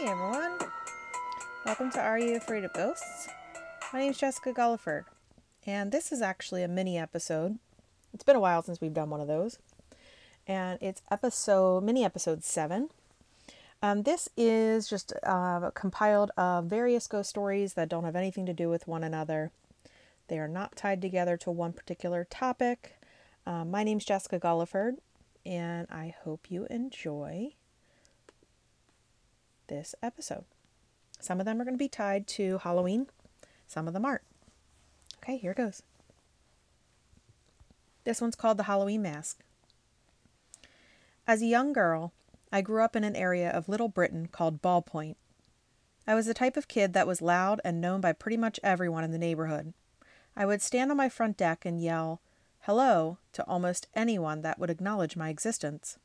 everyone. Welcome to Are You Afraid of Ghosts? My name is Jessica Gulliford, and this is actually a mini episode. It's been a while since we've done one of those, and it's episode mini episode seven. Um, this is just uh, compiled of various ghost stories that don't have anything to do with one another. They are not tied together to one particular topic. Um, my name's Jessica Gulliford, and I hope you enjoy this episode. Some of them are going to be tied to Halloween, some of them aren't. Okay, here it goes. This one's called The Halloween Mask. As a young girl, I grew up in an area of Little Britain called Ballpoint. I was the type of kid that was loud and known by pretty much everyone in the neighborhood. I would stand on my front deck and yell, hello, to almost anyone that would acknowledge my existence.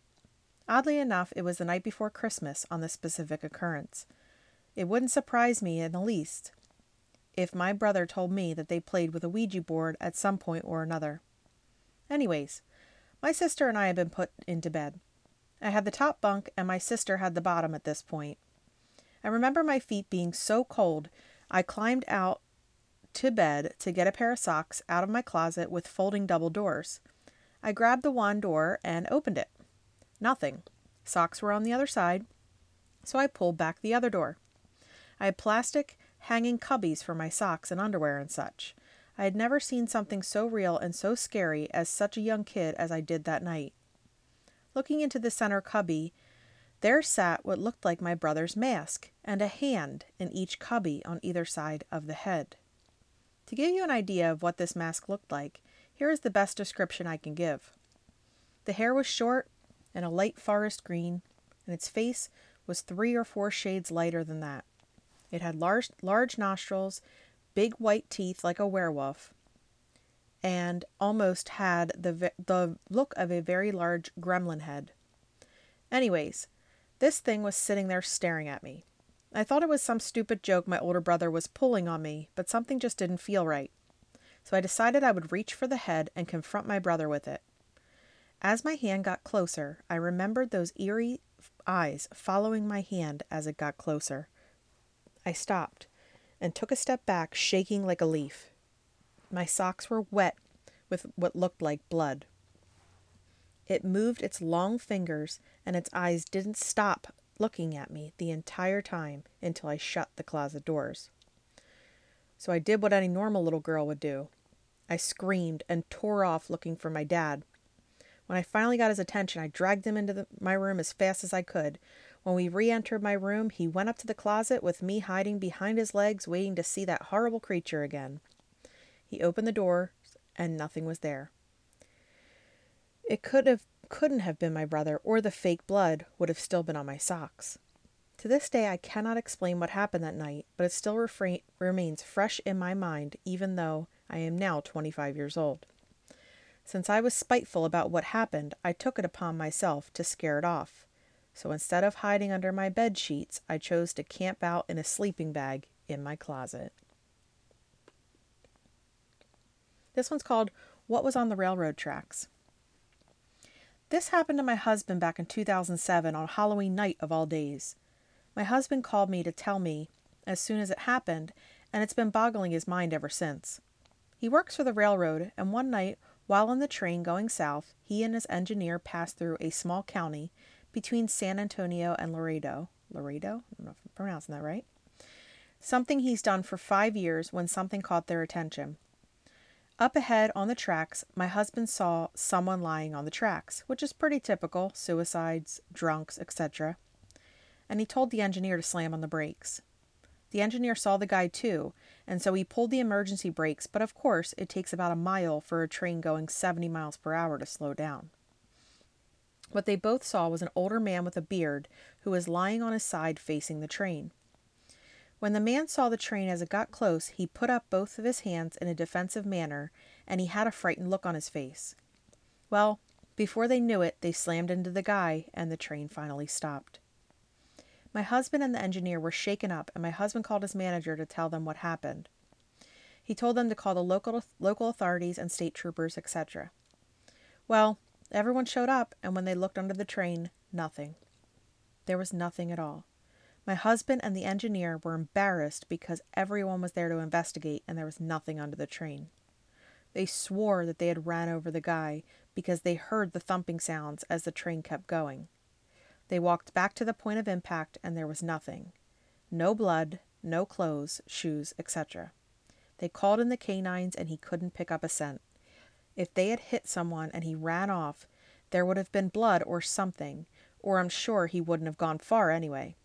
Oddly enough, it was the night before Christmas on this specific occurrence. It wouldn't surprise me in the least if my brother told me that they played with a Ouija board at some point or another. Anyways, my sister and I had been put into bed. I had the top bunk, and my sister had the bottom at this point. I remember my feet being so cold, I climbed out to bed to get a pair of socks out of my closet with folding double doors. I grabbed the one door and opened it. Nothing. Socks were on the other side, so I pulled back the other door. I had plastic hanging cubbies for my socks and underwear and such. I had never seen something so real and so scary as such a young kid as I did that night. Looking into the center cubby, there sat what looked like my brother's mask and a hand in each cubby on either side of the head. To give you an idea of what this mask looked like, here is the best description I can give. The hair was short and a light forest green, and its face was three or four shades lighter than that. It had large, large nostrils, big white teeth like a werewolf, and almost had the, the look of a very large gremlin head. Anyways, this thing was sitting there staring at me. I thought it was some stupid joke my older brother was pulling on me, but something just didn't feel right. So I decided I would reach for the head and confront my brother with it. As my hand got closer, I remembered those eerie eyes following my hand as it got closer. I stopped and took a step back, shaking like a leaf. My socks were wet with what looked like blood. It moved its long fingers, and its eyes didn't stop looking at me the entire time until I shut the closet doors. So I did what any normal little girl would do. I screamed and tore off looking for my dad. When I finally got his attention, I dragged him into the, my room as fast as I could. When we re entered my room, he went up to the closet with me hiding behind his legs, waiting to see that horrible creature again. He opened the door, and nothing was there. It could have couldn't have been my brother, or the fake blood would have still been on my socks. To this day, I cannot explain what happened that night, but it still refra- remains fresh in my mind, even though I am now 25 years old. Since I was spiteful about what happened, I took it upon myself to scare it off. So instead of hiding under my bed sheets, I chose to camp out in a sleeping bag in my closet. This one's called What Was on the Railroad Tracks. This happened to my husband back in 2007 on Halloween night of all days. My husband called me to tell me as soon as it happened, and it's been boggling his mind ever since. He works for the railroad, and one night while on the train going south, he and his engineer passed through a small county between San Antonio and Laredo. Laredo? I don't know if I'm pronouncing that right. Something he's done for five years when something caught their attention. Up ahead on the tracks, my husband saw someone lying on the tracks, which is pretty typical suicides, drunks, etc. And he told the engineer to slam on the brakes. The engineer saw the guy too, and so he pulled the emergency brakes, but of course, it takes about a mile for a train going 70 miles per hour to slow down. What they both saw was an older man with a beard who was lying on his side facing the train. When the man saw the train as it got close, he put up both of his hands in a defensive manner, and he had a frightened look on his face. Well, before they knew it, they slammed into the guy, and the train finally stopped. My husband and the engineer were shaken up, and my husband called his manager to tell them what happened. He told them to call the local local authorities and state troopers, etc. Well, everyone showed up, and when they looked under the train, nothing. There was nothing at all. My husband and the engineer were embarrassed because everyone was there to investigate and there was nothing under the train. They swore that they had ran over the guy because they heard the thumping sounds as the train kept going. They walked back to the point of impact and there was nothing. No blood, no clothes, shoes, etc. They called in the canines and he couldn't pick up a scent. If they had hit someone and he ran off, there would have been blood or something, or I'm sure he wouldn't have gone far anyway.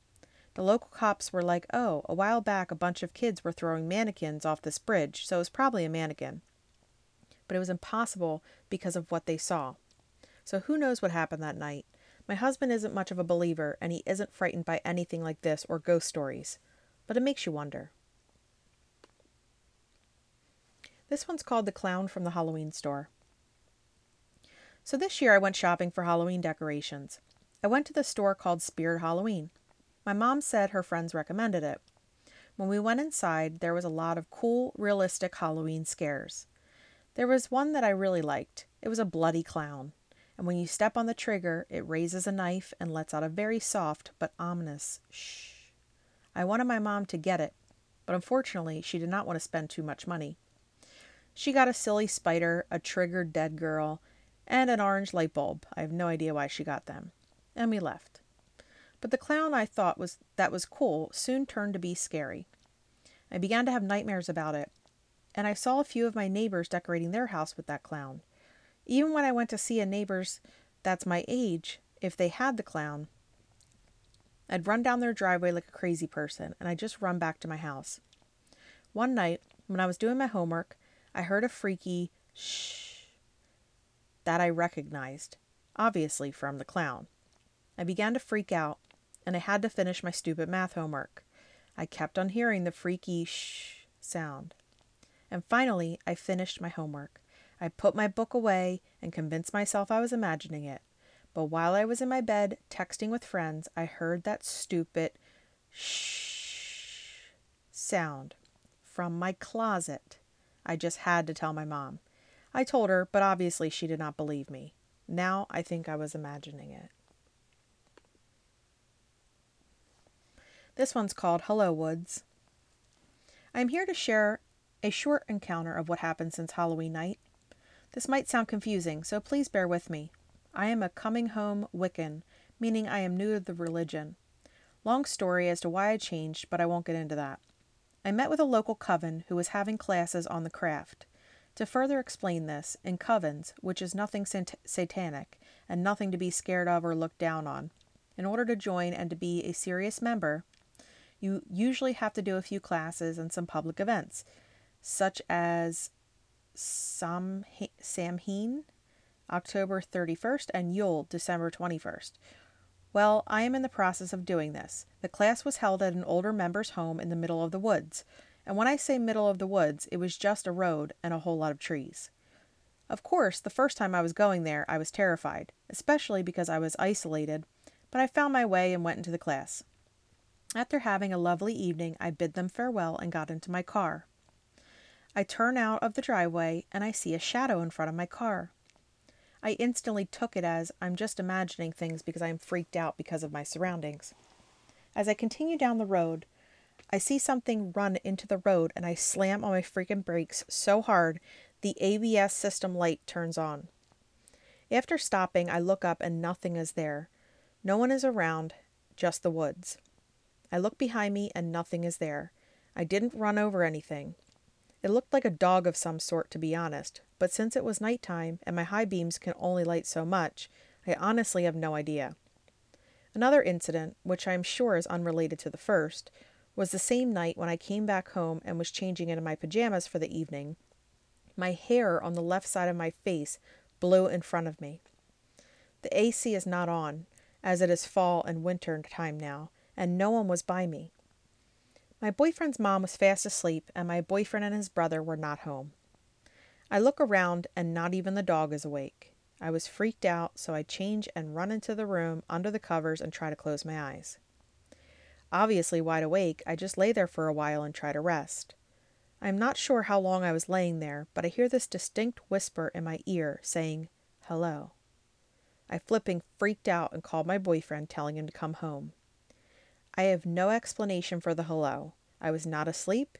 The local cops were like, oh, a while back a bunch of kids were throwing mannequins off this bridge, so it was probably a mannequin. But it was impossible because of what they saw. So who knows what happened that night? My husband isn't much of a believer, and he isn't frightened by anything like this or ghost stories. But it makes you wonder. This one's called The Clown from the Halloween Store. So this year I went shopping for Halloween decorations. I went to the store called Spirit Halloween. My mom said her friends recommended it. When we went inside, there was a lot of cool, realistic Halloween scares. There was one that I really liked. It was a bloody clown. And when you step on the trigger, it raises a knife and lets out a very soft but ominous shh. I wanted my mom to get it, but unfortunately, she did not want to spend too much money. She got a silly spider, a triggered dead girl, and an orange light bulb. I have no idea why she got them. And we left. But the clown I thought was that was cool soon turned to be scary. I began to have nightmares about it, and I saw a few of my neighbors decorating their house with that clown. Even when I went to see a neighbor's that's my age, if they had the clown, I'd run down their driveway like a crazy person, and I'd just run back to my house. One night, when I was doing my homework, I heard a freaky shh that I recognized, obviously from the clown. I began to freak out, and I had to finish my stupid math homework. I kept on hearing the freaky shh sound. And finally, I finished my homework. I put my book away and convinced myself I was imagining it. But while I was in my bed texting with friends, I heard that stupid shh sound from my closet. I just had to tell my mom. I told her, but obviously she did not believe me. Now I think I was imagining it. This one's called Hello Woods. I am here to share a short encounter of what happened since Halloween night. This might sound confusing, so please bear with me. I am a coming home Wiccan, meaning I am new to the religion. Long story as to why I changed, but I won't get into that. I met with a local coven who was having classes on the craft. To further explain this, in covens, which is nothing sat- satanic and nothing to be scared of or looked down on, in order to join and to be a serious member, you usually have to do a few classes and some public events, such as Sam- Samhain, October 31st, and Yule, December 21st. Well, I am in the process of doing this. The class was held at an older member's home in the middle of the woods. And when I say middle of the woods, it was just a road and a whole lot of trees. Of course, the first time I was going there, I was terrified, especially because I was isolated, but I found my way and went into the class. After having a lovely evening, I bid them farewell and got into my car. I turn out of the driveway and I see a shadow in front of my car. I instantly took it as I'm just imagining things because I am freaked out because of my surroundings. As I continue down the road, I see something run into the road and I slam on my freaking brakes so hard the ABS system light turns on. After stopping, I look up and nothing is there. No one is around, just the woods. I look behind me and nothing is there. I didn't run over anything. It looked like a dog of some sort, to be honest, but since it was nighttime and my high beams can only light so much, I honestly have no idea. Another incident, which I am sure is unrelated to the first, was the same night when I came back home and was changing into my pajamas for the evening. My hair on the left side of my face blew in front of me. The AC is not on, as it is fall and winter time now, and no one was by me. My boyfriend's mom was fast asleep, and my boyfriend and his brother were not home. I look around, and not even the dog is awake. I was freaked out, so I change and run into the room under the covers and try to close my eyes. Obviously wide awake, I just lay there for a while and try to rest. I am not sure how long I was laying there, but I hear this distinct whisper in my ear saying, Hello. I flipping freaked out and called my boyfriend, telling him to come home. I have no explanation for the hello. I was not asleep.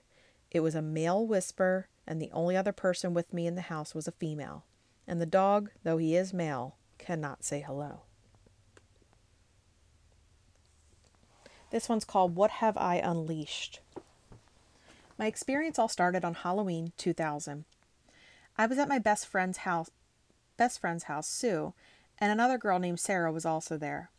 It was a male whisper, and the only other person with me in the house was a female. And the dog, though he is male, cannot say hello. This one's called What Have I Unleashed? My experience all started on Halloween 2000. I was at my best friend's house, best friend's house, Sue, and another girl named Sarah was also there.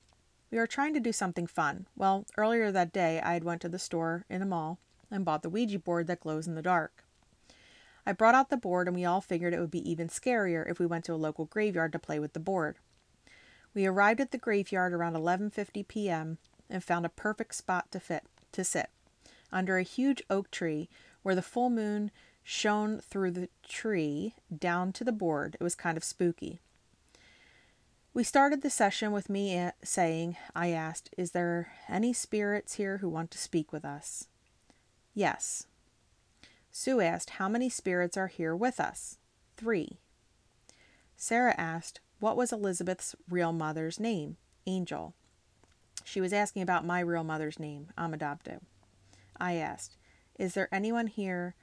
We were trying to do something fun. Well, earlier that day, I had went to the store in a mall and bought the Ouija board that glows in the dark. I brought out the board and we all figured it would be even scarier if we went to a local graveyard to play with the board. We arrived at the graveyard around 11:50 p.m. and found a perfect spot to fit to sit under a huge oak tree where the full moon shone through the tree down to the board. It was kind of spooky. We started the session with me eh, saying, I asked, Is there any spirits here who want to speak with us? Yes. Sue asked, How many spirits are here with us? Three. Sarah asked, What was Elizabeth's real mother's name? Angel. She was asking about my real mother's name. I'm adopted. I asked, Is there anyone here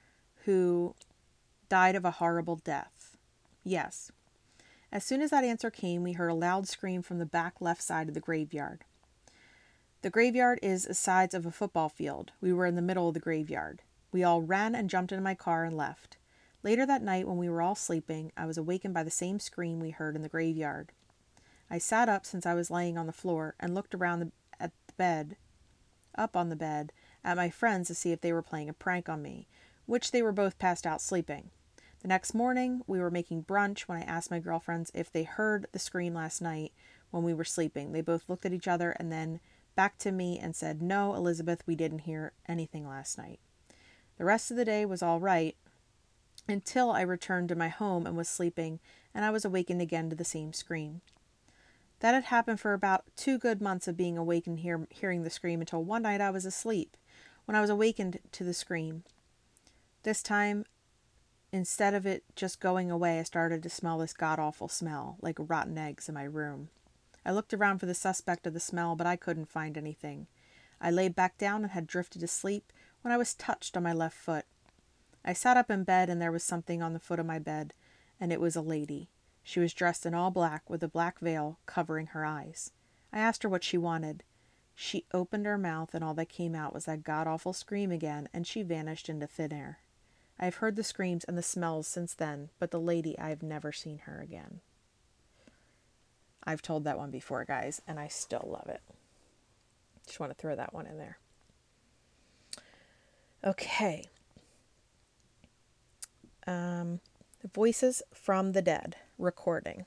who died of a horrible death? Yes. As soon as that answer came, we heard a loud scream from the back left side of the graveyard. The graveyard is the sides of a football field. We were in the middle of the graveyard. We all ran and jumped into my car and left. Later that night, when we were all sleeping, I was awakened by the same scream we heard in the graveyard. I sat up since I was laying on the floor and looked around the, at the bed, up on the bed, at my friends to see if they were playing a prank on me, which they were both passed out sleeping. The next morning, we were making brunch when I asked my girlfriends if they heard the scream last night when we were sleeping. They both looked at each other and then back to me and said, No, Elizabeth, we didn't hear anything last night. The rest of the day was all right until I returned to my home and was sleeping, and I was awakened again to the same scream. That had happened for about two good months of being awake and hear, hearing the scream until one night I was asleep when I was awakened to the scream. This time, instead of it just going away, I started to smell this god awful smell, like rotten eggs in my room. I looked around for the suspect of the smell, but I couldn't find anything. I lay back down and had drifted to sleep when I was touched on my left foot. I sat up in bed and there was something on the foot of my bed, and it was a lady. She was dressed in all black with a black veil covering her eyes. I asked her what she wanted. She opened her mouth, and all that came out was that god awful scream again, and she vanished into thin air. I have heard the screams and the smells since then, but the lady, I have never seen her again. I've told that one before, guys, and I still love it. Just want to throw that one in there. Okay. Um, Voices from the Dead recording.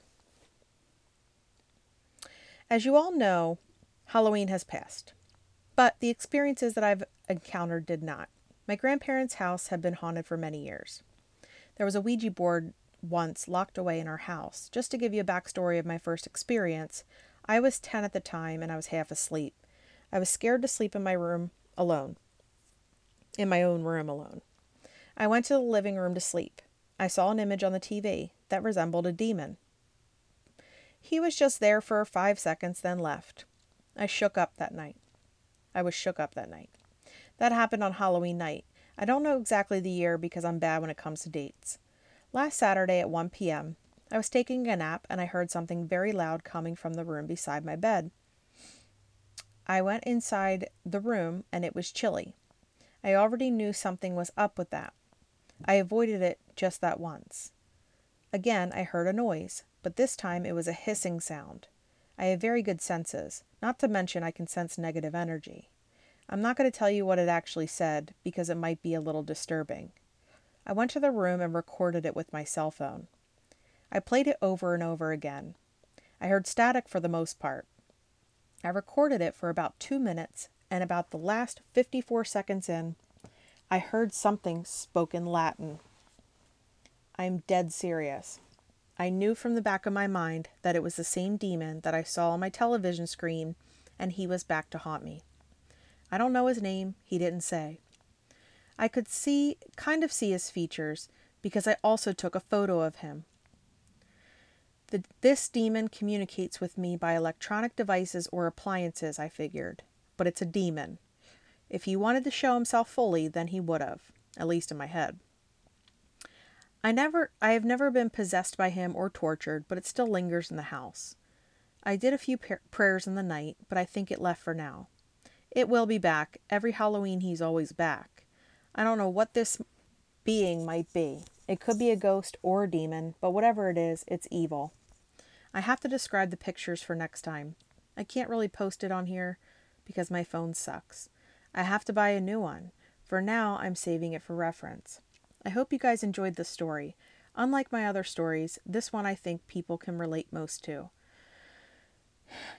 As you all know, Halloween has passed. But the experiences that I've encountered did not. My grandparents' house had been haunted for many years. There was a Ouija board once locked away in our house. Just to give you a backstory of my first experience, I was 10 at the time and I was half asleep. I was scared to sleep in my room alone, in my own room alone. I went to the living room to sleep. I saw an image on the TV that resembled a demon. He was just there for five seconds, then left. I shook up that night. I was shook up that night. That happened on Halloween night. I don't know exactly the year because I'm bad when it comes to dates. Last Saturday at 1 p.m., I was taking a nap and I heard something very loud coming from the room beside my bed. I went inside the room and it was chilly. I already knew something was up with that. I avoided it just that once. Again, I heard a noise, but this time it was a hissing sound. I have very good senses, not to mention I can sense negative energy. I'm not going to tell you what it actually said because it might be a little disturbing. I went to the room and recorded it with my cell phone. I played it over and over again. I heard static for the most part. I recorded it for about two minutes, and about the last 54 seconds in, I heard something spoken Latin. I'm dead serious. I knew from the back of my mind that it was the same demon that I saw on my television screen, and he was back to haunt me. I don't know his name, he didn't say. I could see, kind of see his features, because I also took a photo of him. The, this demon communicates with me by electronic devices or appliances, I figured. but it's a demon. If he wanted to show himself fully, then he would have, at least in my head. I never I have never been possessed by him or tortured, but it still lingers in the house. I did a few prayers in the night, but I think it left for now. It will be back. Every Halloween he's always back. I don't know what this being might be. It could be a ghost or a demon, but whatever it is, it's evil. I have to describe the pictures for next time. I can't really post it on here because my phone sucks. I have to buy a new one. For now, I'm saving it for reference. I hope you guys enjoyed this story. Unlike my other stories, this one I think people can relate most to.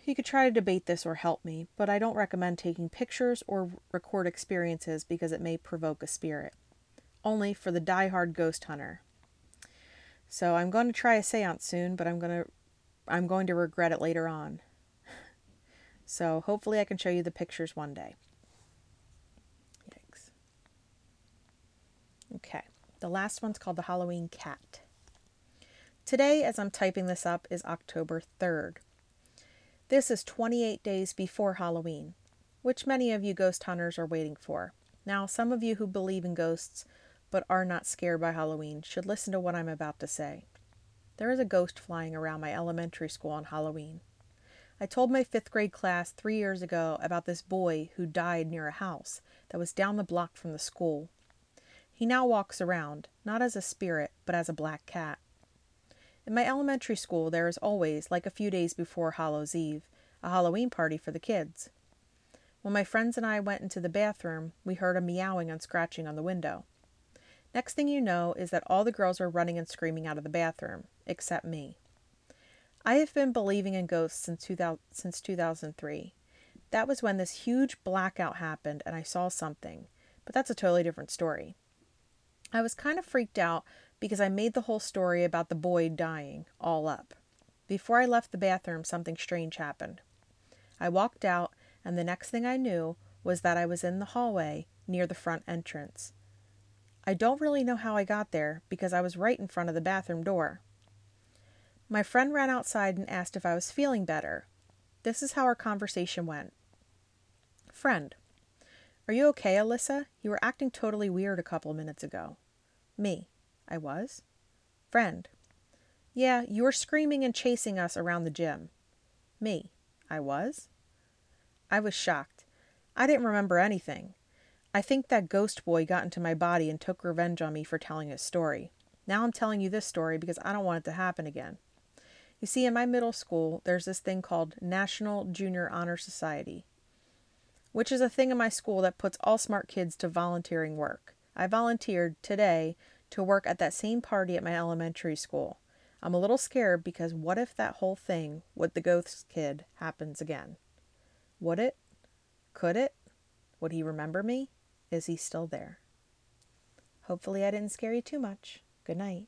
You could try to debate this or help me, but I don't recommend taking pictures or record experiences because it may provoke a spirit. Only for the die-hard ghost hunter. So I'm going to try a séance soon, but I'm going to I'm going to regret it later on. So hopefully I can show you the pictures one day. Yikes. Okay, the last one's called the Halloween Cat. Today, as I'm typing this up, is October 3rd. This is 28 days before Halloween, which many of you ghost hunters are waiting for. Now, some of you who believe in ghosts but are not scared by Halloween should listen to what I'm about to say. There is a ghost flying around my elementary school on Halloween. I told my fifth grade class three years ago about this boy who died near a house that was down the block from the school. He now walks around, not as a spirit, but as a black cat. In my elementary school, there is always, like a few days before Hallows Eve, a Halloween party for the kids. When my friends and I went into the bathroom, we heard a meowing and scratching on the window. Next thing you know is that all the girls were running and screaming out of the bathroom, except me. I have been believing in ghosts since, 2000, since 2003. That was when this huge blackout happened and I saw something, but that's a totally different story. I was kind of freaked out because I made the whole story about the boy dying all up. Before I left the bathroom, something strange happened. I walked out, and the next thing I knew was that I was in the hallway near the front entrance. I don't really know how I got there because I was right in front of the bathroom door. My friend ran outside and asked if I was feeling better. This is how our conversation went. Friend, are you okay, Alyssa? You were acting totally weird a couple minutes ago. Me. I was. Friend. Yeah, you were screaming and chasing us around the gym. Me. I was. I was shocked. I didn't remember anything. I think that ghost boy got into my body and took revenge on me for telling his story. Now I'm telling you this story because I don't want it to happen again. You see, in my middle school, there's this thing called National Junior Honor Society, which is a thing in my school that puts all smart kids to volunteering work. I volunteered today to work at that same party at my elementary school. I'm a little scared because what if that whole thing with the ghost kid happens again? Would it? Could it? Would he remember me? Is he still there? Hopefully, I didn't scare you too much. Good night.